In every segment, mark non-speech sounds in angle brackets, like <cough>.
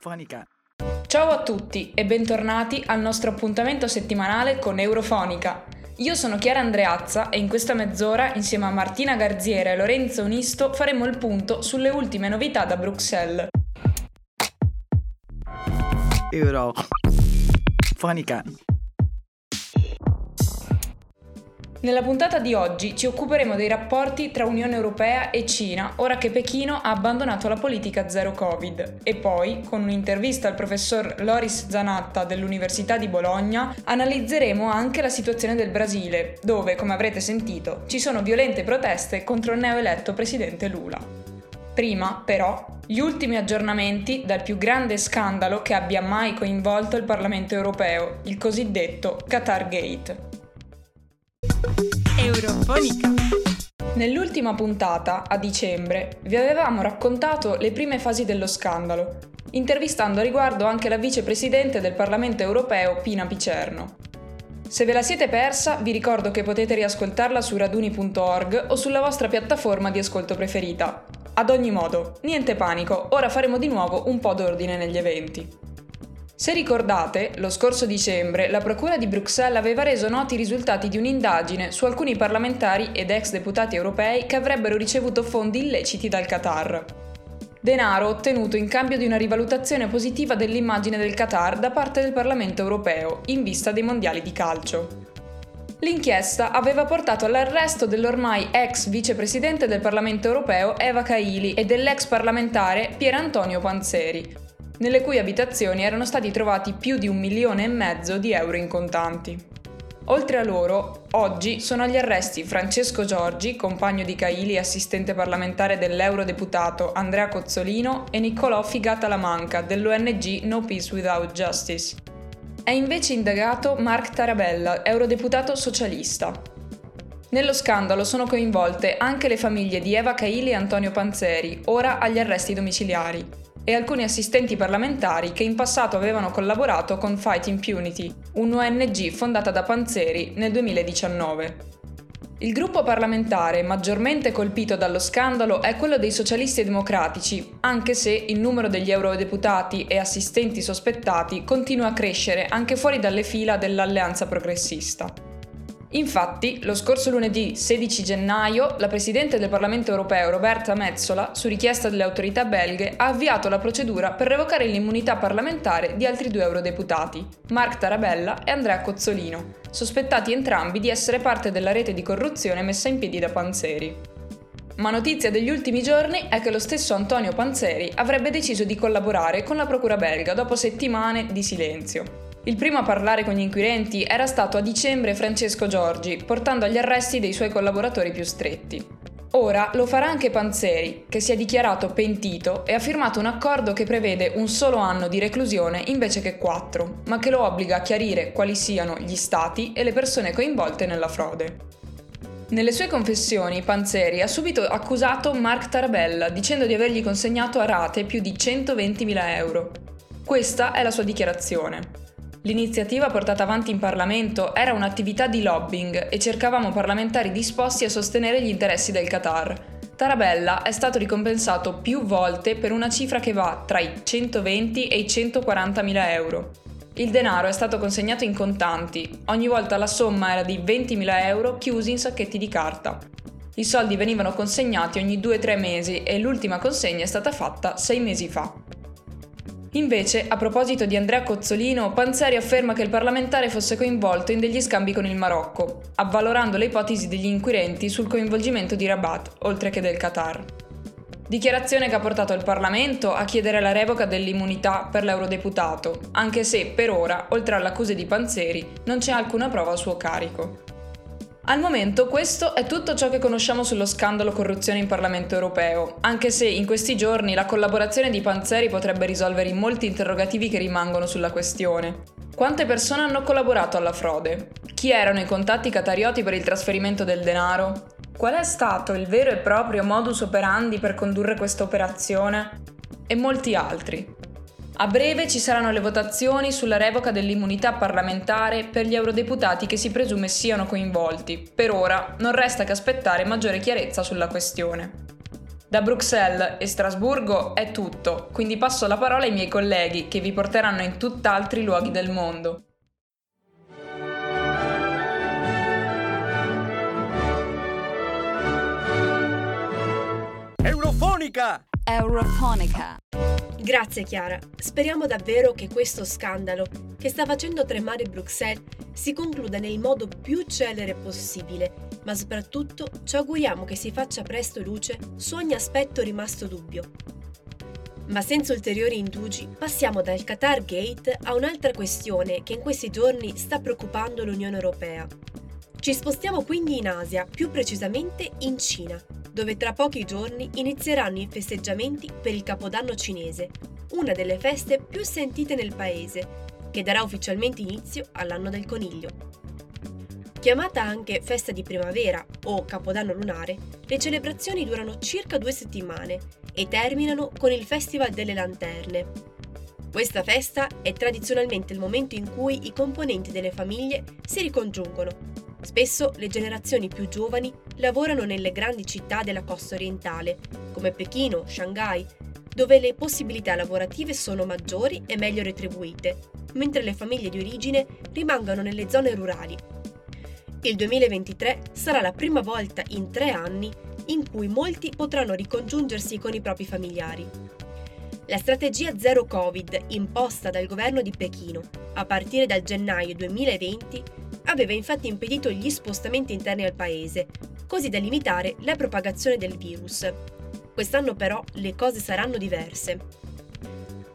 Eurofonica. Ciao a tutti e bentornati al nostro appuntamento settimanale con Eurofonica. Io sono Chiara Andreazza e in questa mezz'ora, insieme a Martina Garziera e Lorenzo Unisto, faremo il punto sulle ultime novità da Bruxelles. Eurofonica. Nella puntata di oggi ci occuperemo dei rapporti tra Unione Europea e Cina, ora che Pechino ha abbandonato la politica zero Covid. E poi, con un'intervista al professor Loris Zanatta dell'Università di Bologna, analizzeremo anche la situazione del Brasile, dove, come avrete sentito, ci sono violente proteste contro il neoeletto presidente Lula. Prima, però, gli ultimi aggiornamenti dal più grande scandalo che abbia mai coinvolto il Parlamento europeo, il cosiddetto Qatar Gate. Eurofonica. Nell'ultima puntata, a dicembre, vi avevamo raccontato le prime fasi dello scandalo, intervistando a riguardo anche la vicepresidente del Parlamento europeo Pina Picerno. Se ve la siete persa, vi ricordo che potete riascoltarla su raduni.org o sulla vostra piattaforma di ascolto preferita. Ad ogni modo, niente panico, ora faremo di nuovo un po' d'ordine negli eventi. Se ricordate, lo scorso dicembre la Procura di Bruxelles aveva reso noti i risultati di un'indagine su alcuni parlamentari ed ex deputati europei che avrebbero ricevuto fondi illeciti dal Qatar. Denaro ottenuto in cambio di una rivalutazione positiva dell'immagine del Qatar da parte del Parlamento europeo in vista dei mondiali di calcio. L'inchiesta aveva portato all'arresto dell'ormai ex vicepresidente del Parlamento europeo Eva Kaili e dell'ex parlamentare Pier Antonio Panzeri, nelle cui abitazioni erano stati trovati più di un milione e mezzo di euro in contanti. Oltre a loro, oggi sono agli arresti Francesco Giorgi, compagno di Caili e assistente parlamentare dell'eurodeputato Andrea Cozzolino, e Niccolò Figata-Lamanca dell'ONG No Peace Without Justice. È invece indagato Mark Tarabella, eurodeputato socialista. Nello scandalo sono coinvolte anche le famiglie di Eva Caili e Antonio Panzeri, ora agli arresti domiciliari e alcuni assistenti parlamentari che in passato avevano collaborato con Fight Impunity, un'ONG fondata da Panzeri nel 2019. Il gruppo parlamentare maggiormente colpito dallo scandalo è quello dei socialisti democratici, anche se il numero degli eurodeputati e assistenti sospettati continua a crescere anche fuori dalle fila dell'alleanza progressista. Infatti, lo scorso lunedì 16 gennaio, la Presidente del Parlamento europeo Roberta Metsola, su richiesta delle autorità belghe, ha avviato la procedura per revocare l'immunità parlamentare di altri due eurodeputati, Mark Tarabella e Andrea Cozzolino, sospettati entrambi di essere parte della rete di corruzione messa in piedi da Panzeri. Ma notizia degli ultimi giorni è che lo stesso Antonio Panzeri avrebbe deciso di collaborare con la Procura belga dopo settimane di silenzio. Il primo a parlare con gli inquirenti era stato a dicembre Francesco Giorgi, portando agli arresti dei suoi collaboratori più stretti. Ora lo farà anche Panzeri, che si è dichiarato pentito e ha firmato un accordo che prevede un solo anno di reclusione invece che quattro, ma che lo obbliga a chiarire quali siano gli stati e le persone coinvolte nella frode. Nelle sue confessioni, Panzeri ha subito accusato Mark Tarabella dicendo di avergli consegnato a rate più di 120.000 euro. Questa è la sua dichiarazione. L'iniziativa portata avanti in Parlamento era un'attività di lobbying e cercavamo parlamentari disposti a sostenere gli interessi del Qatar. Tarabella è stato ricompensato più volte per una cifra che va tra i 120 e i 140 mila euro. Il denaro è stato consegnato in contanti, ogni volta la somma era di 20.000 euro chiusi in sacchetti di carta. I soldi venivano consegnati ogni 2-3 mesi e l'ultima consegna è stata fatta 6 mesi fa. Invece, a proposito di Andrea Cozzolino, Panzeri afferma che il parlamentare fosse coinvolto in degli scambi con il Marocco, avvalorando le ipotesi degli inquirenti sul coinvolgimento di Rabat, oltre che del Qatar. Dichiarazione che ha portato il Parlamento a chiedere la revoca dell'immunità per l'eurodeputato, anche se per ora, oltre alle accuse di Panzeri, non c'è alcuna prova a suo carico. Al momento questo è tutto ciò che conosciamo sullo scandalo corruzione in Parlamento europeo, anche se in questi giorni la collaborazione di Panzeri potrebbe risolvere i molti interrogativi che rimangono sulla questione. Quante persone hanno collaborato alla frode? Chi erano i contatti catarioti per il trasferimento del denaro? Qual è stato il vero e proprio modus operandi per condurre questa operazione? E molti altri. A breve ci saranno le votazioni sulla revoca dell'immunità parlamentare per gli eurodeputati che si presume siano coinvolti. Per ora non resta che aspettare maggiore chiarezza sulla questione. Da Bruxelles e Strasburgo è tutto, quindi passo la parola ai miei colleghi che vi porteranno in tutt'altri luoghi del mondo. Eurofonica! Eurofonica. Grazie Chiara, speriamo davvero che questo scandalo, che sta facendo tremare Bruxelles, si concluda nel modo più celere possibile, ma soprattutto ci auguriamo che si faccia presto luce su ogni aspetto rimasto dubbio. Ma senza ulteriori indugi, passiamo dal Qatar Gate a un'altra questione che in questi giorni sta preoccupando l'Unione Europea. Ci spostiamo quindi in Asia, più precisamente in Cina, dove tra pochi giorni inizieranno i festeggiamenti per il Capodanno cinese, una delle feste più sentite nel paese, che darà ufficialmente inizio all'anno del coniglio. Chiamata anche festa di primavera o Capodanno lunare, le celebrazioni durano circa due settimane e terminano con il Festival delle Lanterne. Questa festa è tradizionalmente il momento in cui i componenti delle famiglie si ricongiungono Spesso le generazioni più giovani lavorano nelle grandi città della costa orientale, come Pechino, Shanghai, dove le possibilità lavorative sono maggiori e meglio retribuite, mentre le famiglie di origine rimangono nelle zone rurali. Il 2023 sarà la prima volta in tre anni in cui molti potranno ricongiungersi con i propri familiari. La strategia zero Covid imposta dal governo di Pechino a partire dal gennaio 2020 aveva infatti impedito gli spostamenti interni al paese, così da limitare la propagazione del virus. Quest'anno però le cose saranno diverse.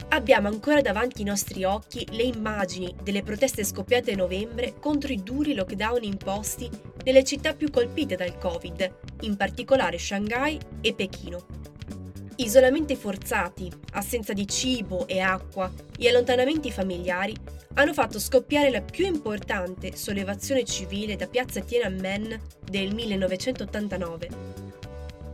Abbiamo ancora davanti i nostri occhi le immagini delle proteste scoppiate a novembre contro i duri lockdown imposti nelle città più colpite dal Covid, in particolare Shanghai e Pechino. Isolamenti forzati, assenza di cibo e acqua e allontanamenti familiari hanno fatto scoppiare la più importante sollevazione civile da piazza Tiananmen del 1989.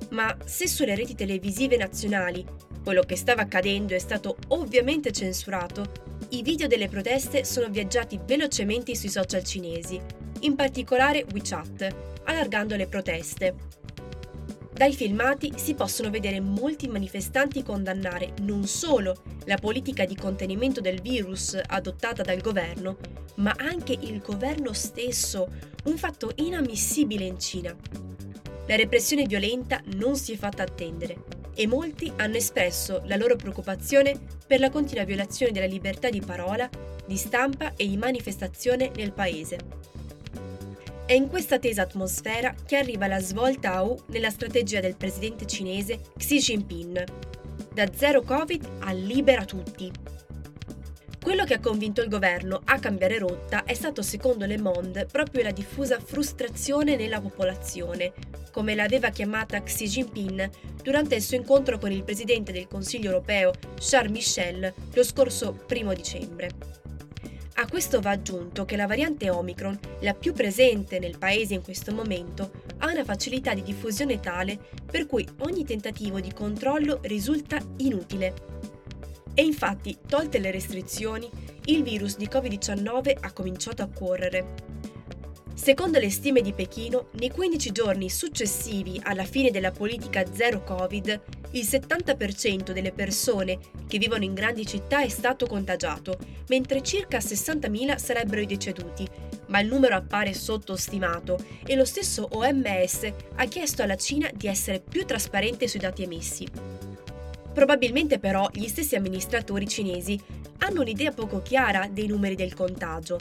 Ma se sulle reti televisive nazionali quello che stava accadendo è stato ovviamente censurato, i video delle proteste sono viaggiati velocemente sui social cinesi, in particolare WeChat, allargando le proteste. Dai filmati si possono vedere molti manifestanti condannare non solo la politica di contenimento del virus adottata dal governo, ma anche il governo stesso, un fatto inammissibile in Cina. La repressione violenta non si è fatta attendere e molti hanno espresso la loro preoccupazione per la continua violazione della libertà di parola, di stampa e di manifestazione nel paese. È in questa tesa atmosfera che arriva la svolta a U nella strategia del presidente cinese Xi Jinping. Da zero Covid a libera tutti. Quello che ha convinto il governo a cambiare rotta è stato, secondo Le Monde, proprio la diffusa frustrazione nella popolazione, come l'aveva chiamata Xi Jinping durante il suo incontro con il presidente del Consiglio europeo Charles Michel lo scorso 1 dicembre. A questo va aggiunto che la variante Omicron, la più presente nel paese in questo momento, ha una facilità di diffusione tale per cui ogni tentativo di controllo risulta inutile. E infatti, tolte le restrizioni, il virus di Covid-19 ha cominciato a correre. Secondo le stime di Pechino, nei 15 giorni successivi alla fine della politica zero Covid, il 70% delle persone che vivono in grandi città è stato contagiato, mentre circa 60.000 sarebbero i deceduti, ma il numero appare sottostimato e lo stesso OMS ha chiesto alla Cina di essere più trasparente sui dati emessi. Probabilmente però gli stessi amministratori cinesi hanno un'idea poco chiara dei numeri del contagio.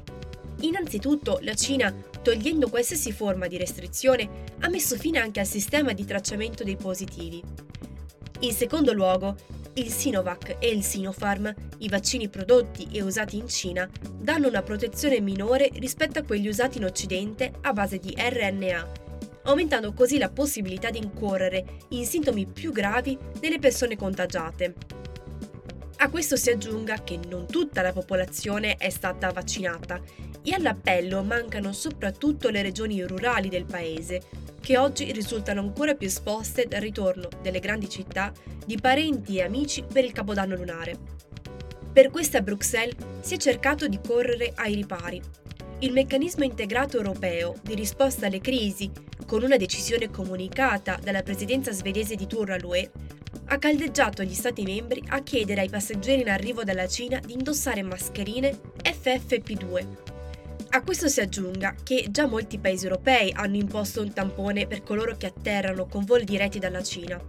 Innanzitutto la Cina, togliendo qualsiasi forma di restrizione, ha messo fine anche al sistema di tracciamento dei positivi. In secondo luogo, il Sinovac e il Sinopharm, i vaccini prodotti e usati in Cina, danno una protezione minore rispetto a quelli usati in Occidente a base di RNA, aumentando così la possibilità di incorrere in sintomi più gravi nelle persone contagiate. A questo si aggiunga che non tutta la popolazione è stata vaccinata e all'appello mancano soprattutto le regioni rurali del paese, che oggi risultano ancora più esposte dal ritorno delle grandi città di parenti e amici per il Capodanno lunare. Per questo a Bruxelles si è cercato di correre ai ripari. Il meccanismo integrato europeo di risposta alle crisi, con una decisione comunicata dalla presidenza svedese di turno all'UE, ha caldeggiato gli Stati membri a chiedere ai passeggeri in arrivo dalla Cina di indossare mascherine FFP2 a questo si aggiunga che già molti paesi europei hanno imposto un tampone per coloro che atterrano con voli diretti dalla Cina.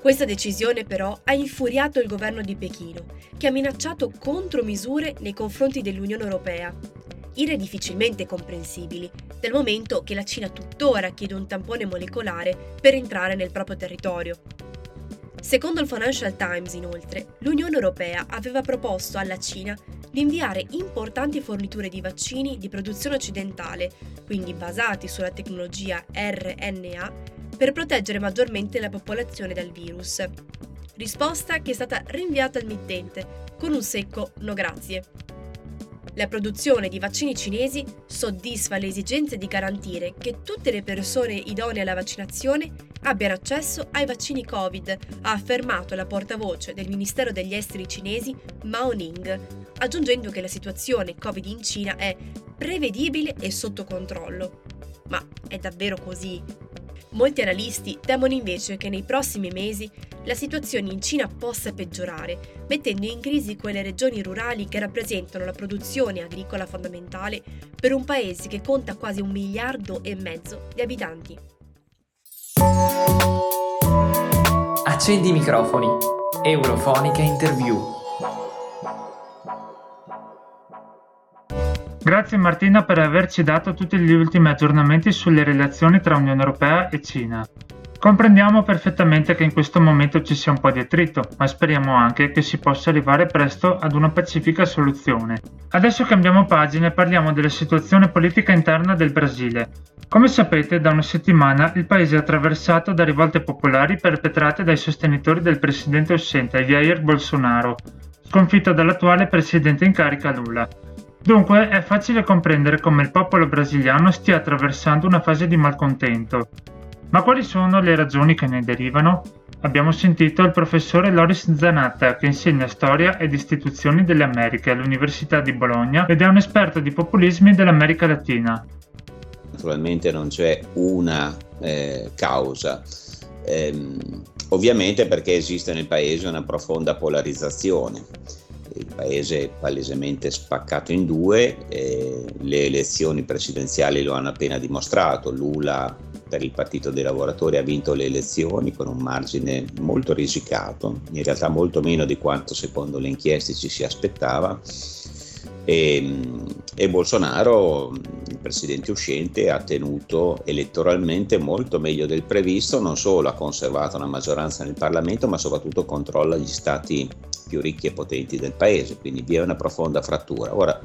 Questa decisione però ha infuriato il governo di Pechino, che ha minacciato contromisure nei confronti dell'Unione Europea. Ire difficilmente comprensibili, dal momento che la Cina tuttora chiede un tampone molecolare per entrare nel proprio territorio. Secondo il Financial Times, inoltre, l'Unione Europea aveva proposto alla Cina di inviare importanti forniture di vaccini di produzione occidentale, quindi basati sulla tecnologia RNA, per proteggere maggiormente la popolazione dal virus. Risposta che è stata rinviata al mittente, con un secco no grazie. La produzione di vaccini cinesi soddisfa le esigenze di garantire che tutte le persone idonee alla vaccinazione abbiano accesso ai vaccini Covid, ha affermato la portavoce del Ministero degli Esteri cinesi Mao Ning, aggiungendo che la situazione Covid in Cina è prevedibile e sotto controllo. Ma è davvero così? Molti analisti temono invece che nei prossimi mesi la situazione in Cina possa peggiorare, mettendo in crisi quelle regioni rurali che rappresentano la produzione agricola fondamentale per un paese che conta quasi un miliardo e mezzo di abitanti. Accendi i microfoni. Eurofonica Interview. Grazie Martina per averci dato tutti gli ultimi aggiornamenti sulle relazioni tra Unione Europea e Cina. Comprendiamo perfettamente che in questo momento ci sia un po' di attrito, ma speriamo anche che si possa arrivare presto ad una pacifica soluzione. Adesso cambiamo pagina e parliamo della situazione politica interna del Brasile. Come sapete, da una settimana il paese è attraversato da rivolte popolari perpetrate dai sostenitori del presidente uscente Jair Bolsonaro, sconfitto dall'attuale presidente in carica Lula. Dunque è facile comprendere come il popolo brasiliano stia attraversando una fase di malcontento. Ma quali sono le ragioni che ne derivano? Abbiamo sentito il professore Loris Zanatta che insegna storia ed istituzioni delle Americhe all'Università di Bologna ed è un esperto di populismi dell'America Latina. Naturalmente non c'è una eh, causa. Ehm, ovviamente perché esiste nel paese una profonda polarizzazione il paese è palesemente spaccato in due, le elezioni presidenziali lo hanno appena dimostrato, Lula per il Partito dei Lavoratori ha vinto le elezioni con un margine molto risicato, in realtà molto meno di quanto secondo le inchieste ci si aspettava e, e Bolsonaro, il presidente uscente, ha tenuto elettoralmente molto meglio del previsto, non solo ha conservato una maggioranza nel Parlamento, ma soprattutto controlla gli stati più ricchi e potenti del paese, quindi vi è una profonda frattura. Ora,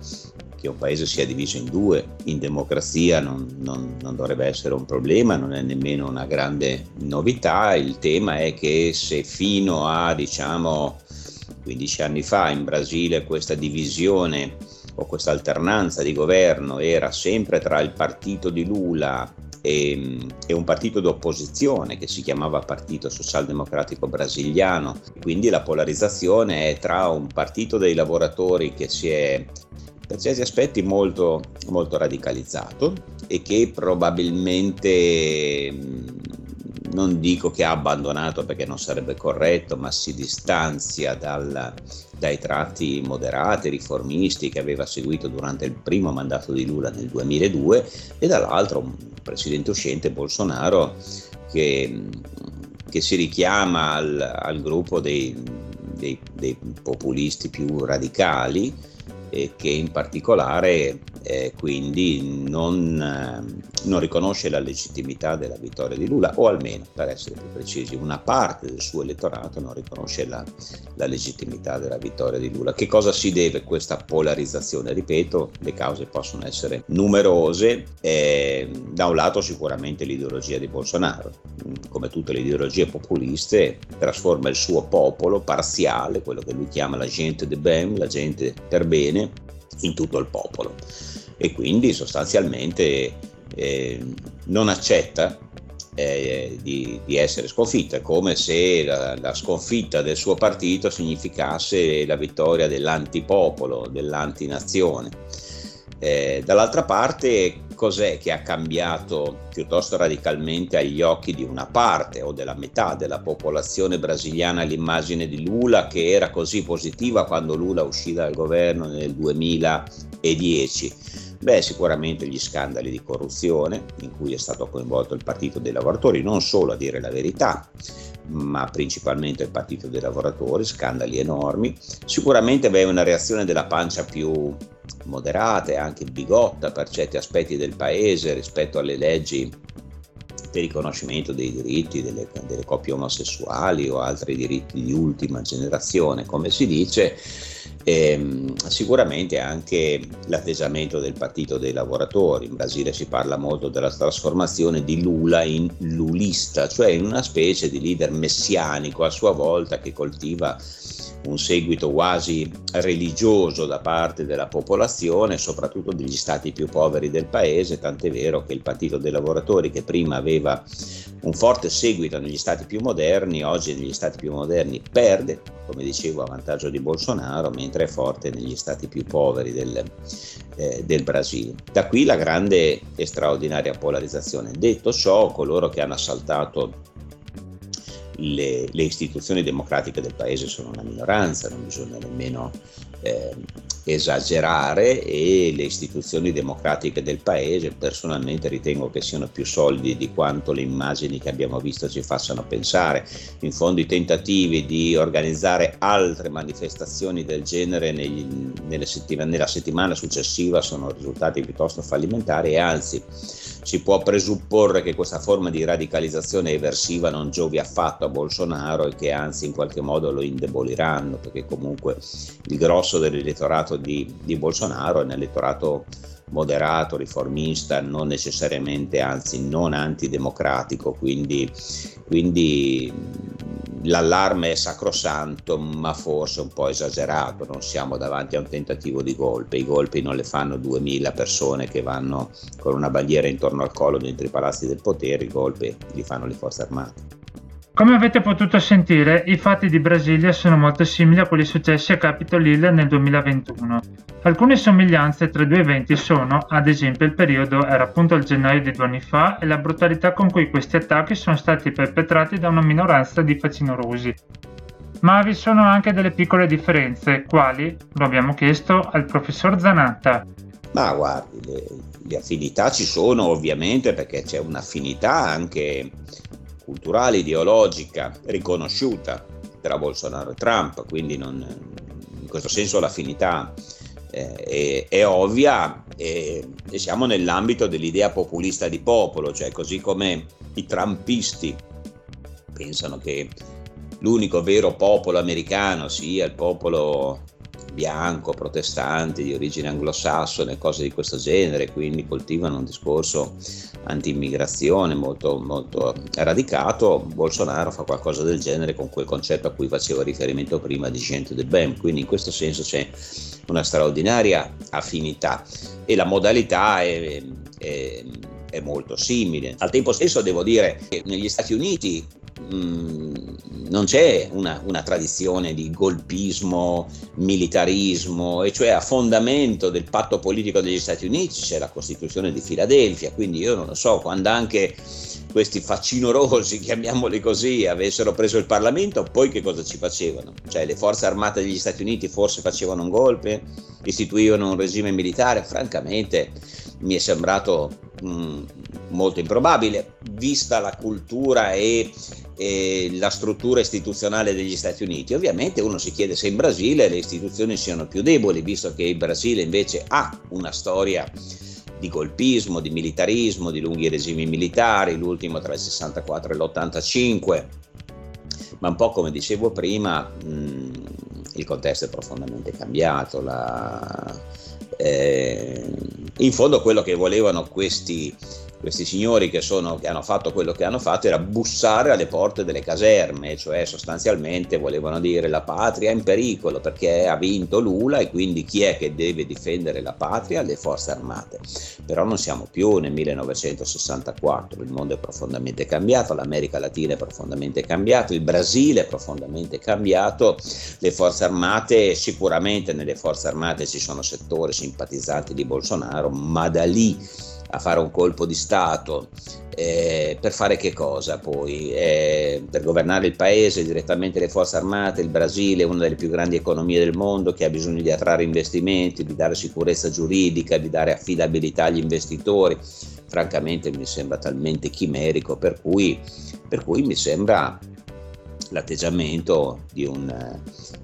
che un paese sia diviso in due in democrazia non, non, non, dovrebbe essere un problema, non è nemmeno una grande novità, il tema è che se fino a diciamo 15 anni fa in Brasile questa divisione o questa alternanza di governo era sempre tra il partito di Lula e, e, un partito d'opposizione che si chiamava Partito Socialdemocratico Brasiliano. Quindi la polarizzazione è tra un partito dei lavoratori che si è per certi aspetti molto, molto radicalizzato e che probabilmente non dico che ha abbandonato perché non sarebbe corretto, ma si distanzia dal, dai tratti moderati, riformisti che aveva seguito durante il primo mandato di Lula nel 2002 e dall'altro un presidente uscente Bolsonaro che, che si richiama al, al gruppo dei, dei, dei populisti più radicali e che in particolare eh, quindi non, eh, non, riconosce la legittimità della vittoria di Lula, o almeno, per essere più precisi, una parte del suo elettorato non riconosce la, la legittimità della vittoria di Lula. Che cosa si deve questa polarizzazione? Ripeto, le cause possono essere numerose. Eh, da un lato sicuramente l'ideologia di Bolsonaro, come tutte le ideologie populiste, trasforma il suo popolo parziale, quello che lui chiama la gente de ben, la gente per bene, in tutto il popolo e quindi sostanzialmente eh, non accetta eh, di, di, essere sconfitta, come se la, la, sconfitta del suo partito significasse la vittoria dell'antipopolo, dell'antinazione. Eh, dall'altra parte, cos'è che ha cambiato piuttosto radicalmente agli occhi di una parte o della metà della popolazione brasiliana l'immagine di Lula che era così positiva quando Lula uscì dal governo nel 2010? Beh, sicuramente gli scandali di corruzione in cui è stato coinvolto il Partito dei Lavoratori, non solo a dire la verità, ma principalmente il Partito dei Lavoratori, scandali enormi. Sicuramente beh, una reazione della pancia più moderata e anche bigotta per certi aspetti del paese rispetto alle leggi per riconoscimento dei diritti delle, delle coppie omosessuali o altri diritti di ultima generazione, come si dice, ehm, sicuramente anche l'atteggiamento del Partito dei Lavoratori. In Brasile si parla molto della trasformazione di Lula in lulista, cioè in una specie di leader messianico a sua volta che coltiva un seguito quasi religioso da parte della popolazione, soprattutto degli stati più poveri del paese, tant'è vero che il Partito dei Lavoratori, che prima aveva un forte seguito negli stati più moderni, oggi negli stati più moderni perde, come dicevo, a vantaggio di Bolsonaro, mentre è forte negli stati più poveri del, eh, del Brasile. Da qui la grande e straordinaria polarizzazione. Detto ciò, coloro che hanno assaltato le, le, istituzioni democratiche del paese sono una minoranza, non bisogna nemmeno eh, esagerare e le istituzioni democratiche del paese personalmente ritengo che siano più solidi di quanto le immagini che abbiamo visto ci facciano pensare. In fondo i tentativi di organizzare altre manifestazioni del genere negli, nella settimana successiva sono risultati piuttosto fallimentari e anzi si può presupporre che questa forma di radicalizzazione eversiva non giovi affatto a Bolsonaro e che anzi in qualche modo lo indeboliranno, perché comunque il grosso dell'elettorato di, di Bolsonaro è un elettorato moderato, riformista, non necessariamente, anzi non antidemocratico, quindi, quindi l'allarme è sacrosanto, ma forse un po' esagerato, non siamo davanti a un tentativo di golpe, i golpi non le fanno 2000 persone che vanno con una bandiera intorno al collo dentro i palazzi del potere, i golpi li fanno le forze armate. Come avete potuto sentire, i fatti di Brasilia sono molto simili a quelli successi a Capitol Hill nel 2021. Alcune somiglianze tra i due eventi sono, ad esempio, il periodo era appunto il gennaio di due anni fa e la brutalità con cui questi attacchi sono stati perpetrati da una minoranza di facinorosi. Ma vi sono anche delle piccole differenze, quali lo abbiamo chiesto al professor Zanatta. Ma guardi, le, le affinità ci sono ovviamente perché c'è un'affinità anche culturale, ideologica riconosciuta tra Bolsonaro e Trump, quindi non, in questo senso l'affinità eh, è, è, ovvia e, e, siamo nell'ambito dell'idea populista di popolo, cioè così come i trumpisti pensano che l'unico vero popolo americano sia il popolo bianco, protestante, di origine anglosassone, cose di questo genere, quindi coltivano un discorso anti-immigrazione molto, molto radicato, Bolsonaro fa qualcosa del genere con quel concetto a cui facevo riferimento prima di gente del BEM, quindi in questo senso c'è una straordinaria affinità. E la modalità è, è, è molto simile. Al tempo stesso devo dire che negli Stati Uniti Mm, non c'è una, una, tradizione di golpismo, militarismo, e cioè a fondamento del patto politico degli Stati Uniti c'è la Costituzione di Filadelfia, quindi io non lo so, quando anche questi facinorosi, <laughs> chiamiamoli così, avessero preso il Parlamento, poi che cosa ci facevano? Cioè le forze armate degli Stati Uniti forse facevano un golpe, istituivano un regime militare? Francamente mi è sembrato mh, mm, molto improbabile, vista la cultura e e la struttura istituzionale degli Stati Uniti. Ovviamente uno si chiede se in Brasile le istituzioni siano più deboli, visto che il Brasile invece ha una storia di golpismo, di militarismo, di lunghi regimi militari, l'ultimo tra il 64 e l'85, ma un po' come dicevo prima, mh, il contesto è profondamente cambiato. La, eh, in fondo quello che volevano questi questi signori che, sono, che, hanno fatto quello che hanno fatto era bussare alle porte delle caserme, cioè sostanzialmente volevano dire la patria è in pericolo perché ha vinto Lula e quindi chi è che deve difendere la patria? Le forze armate. Però non siamo più nel 1964, il mondo è profondamente cambiato, l'America Latina è profondamente cambiata, il Brasile è profondamente cambiato, le forze armate, sicuramente nelle forze armate ci sono settori simpatizzanti di Bolsonaro, ma da lì a fare un colpo di Stato. Eh, per fare che cosa poi? Eh, per governare il paese direttamente le forze armate, il Brasile è una delle più grandi economie del mondo che ha bisogno di attrarre investimenti, di dare sicurezza giuridica, di dare affidabilità agli investitori. Francamente mi sembra talmente chimerico, per cui, per cui mi sembra l'atteggiamento di, un,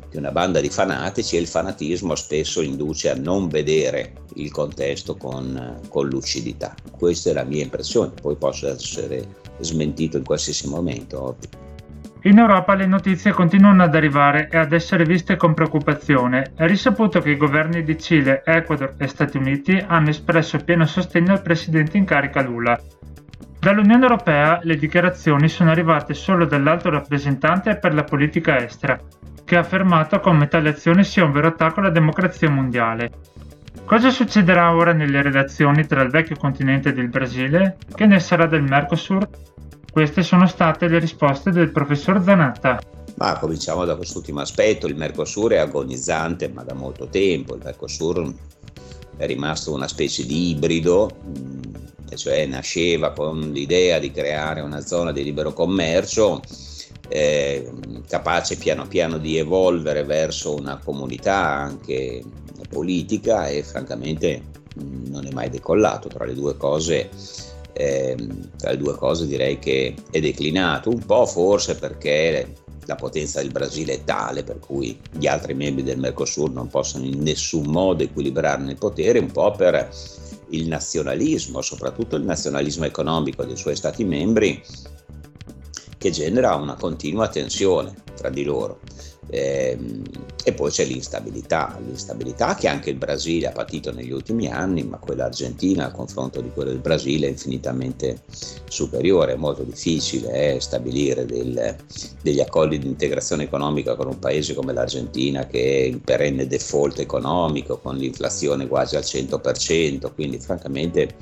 di, una banda di fanatici e il fanatismo spesso induce a non vedere il contesto con, con lucidità. Questa è la mia impressione, poi posso essere smentito in qualsiasi momento. In Europa le notizie continuano ad arrivare e ad essere viste con preoccupazione. È risaputo che i governi di Cile, Ecuador e Stati Uniti hanno espresso pieno sostegno al presidente in carica Lula Dall'Unione Europea le dichiarazioni sono arrivate solo dall'alto rappresentante per la politica estera, che ha affermato come tale azione sia un vero attacco alla democrazia mondiale. Cosa succederà ora nelle relazioni tra il vecchio continente ed il Brasile? Che ne sarà del Mercosur? Queste sono state le risposte del professor Zanatta. Ma cominciamo da quest'ultimo aspetto, il Mercosur è agonizzante ma da molto tempo, il Mercosur è rimasto una specie di ibrido cioè nasceva con l'idea di creare una zona di libero commercio eh, capace piano piano di evolvere verso una comunità anche politica e francamente non è mai decollato. Tra le due cose eh, tra le due cose direi che è declinato un po' forse perché la potenza del Brasile è tale per cui gli altri membri del Mercosur non possono in nessun modo equilibrarne il potere un po' per il nazionalismo, soprattutto il nazionalismo economico dei suoi Stati membri, che genera una continua tensione tra di loro. Eh, e poi c'è l'instabilità, l'instabilità che anche il Brasile ha patito negli ultimi anni, ma quella argentina a confronto di quella del Brasile è infinitamente superiore, è molto difficile eh, stabilire del, degli accordi di integrazione economica con un paese come l'Argentina che è in perenne default economico, con l'inflazione quasi al 100%, quindi francamente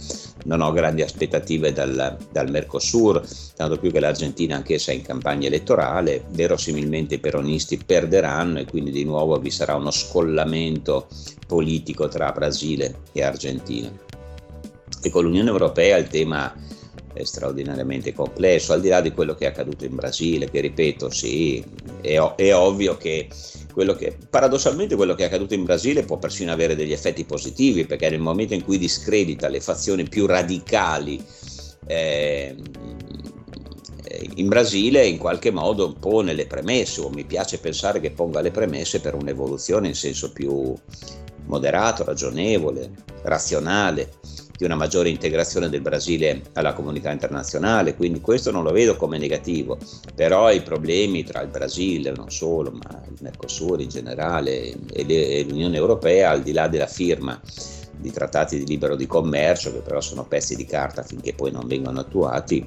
non ho grandi aspettative dal, dal Mercosur, tanto più che l'Argentina anch'essa è in campagna elettorale, verosimilmente i peronisti perderanno e quindi di nuovo vi sarà uno scollamento politico tra Brasile e Argentina. E con l'Unione Europea il tema è straordinariamente complesso, al di là di quello che è accaduto in Brasile, che ripeto, sì, è, è ovvio che quello che, paradossalmente quello che è accaduto in Brasile può persino avere degli effetti positivi, perché nel momento in cui discredita le fazioni più radicali eh, in Brasile in qualche modo pone le premesse, o mi piace pensare che ponga le premesse per un'evoluzione in senso più moderato, ragionevole, razionale, di una maggiore integrazione del Brasile alla comunità internazionale, quindi questo non lo vedo come negativo, però i problemi tra il Brasile, non solo, ma il Mercosur in generale e l'Unione Europea, al di là della firma di trattati di libero di commercio, che però sono pezzi di carta finché poi non vengono attuati,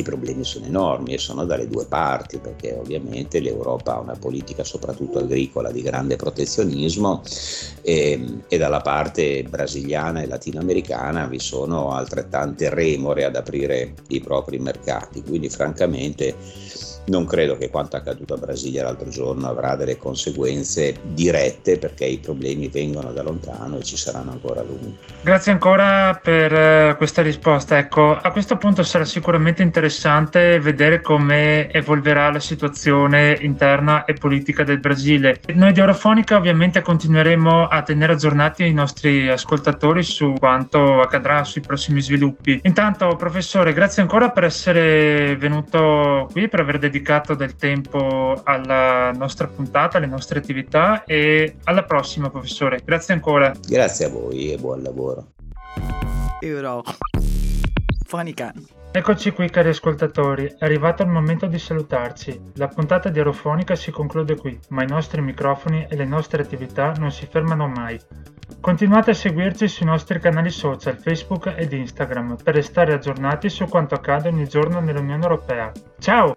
i problemi sono enormi e sono dalle due parti perché ovviamente l'Europa ha una politica soprattutto agricola di grande protezionismo e, e dalla parte brasiliana e latinoamericana vi sono altrettante remore ad aprire i propri mercati. Quindi francamente non credo che quanto accaduto a Brasilia l'altro giorno avrà delle conseguenze dirette perché i problemi vengono da lontano e ci saranno ancora lunghi. Grazie ancora per eh, questa risposta. Ecco, a questo punto sarà sicuramente interessante vedere come evolverà la situazione interna e politica del Brasile. Noi di Eurofonica ovviamente continueremo a tenere aggiornati i nostri ascoltatori su quanto accadrà sui prossimi sviluppi. Intanto, professore, grazie ancora per essere venuto qui, per aver dedicato del tempo alla nostra puntata, alle nostre attività e alla prossima, professore. Grazie ancora. Grazie a voi e buon lavoro. Eurofonica. Eccoci qui cari ascoltatori, è arrivato il momento di salutarci. La puntata di Aerofonica si conclude qui, ma i nostri microfoni e le nostre attività non si fermano mai. Continuate a seguirci sui nostri canali social Facebook ed Instagram per restare aggiornati su quanto accade ogni giorno nell'Unione Europea. Ciao!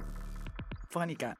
Eurofonica.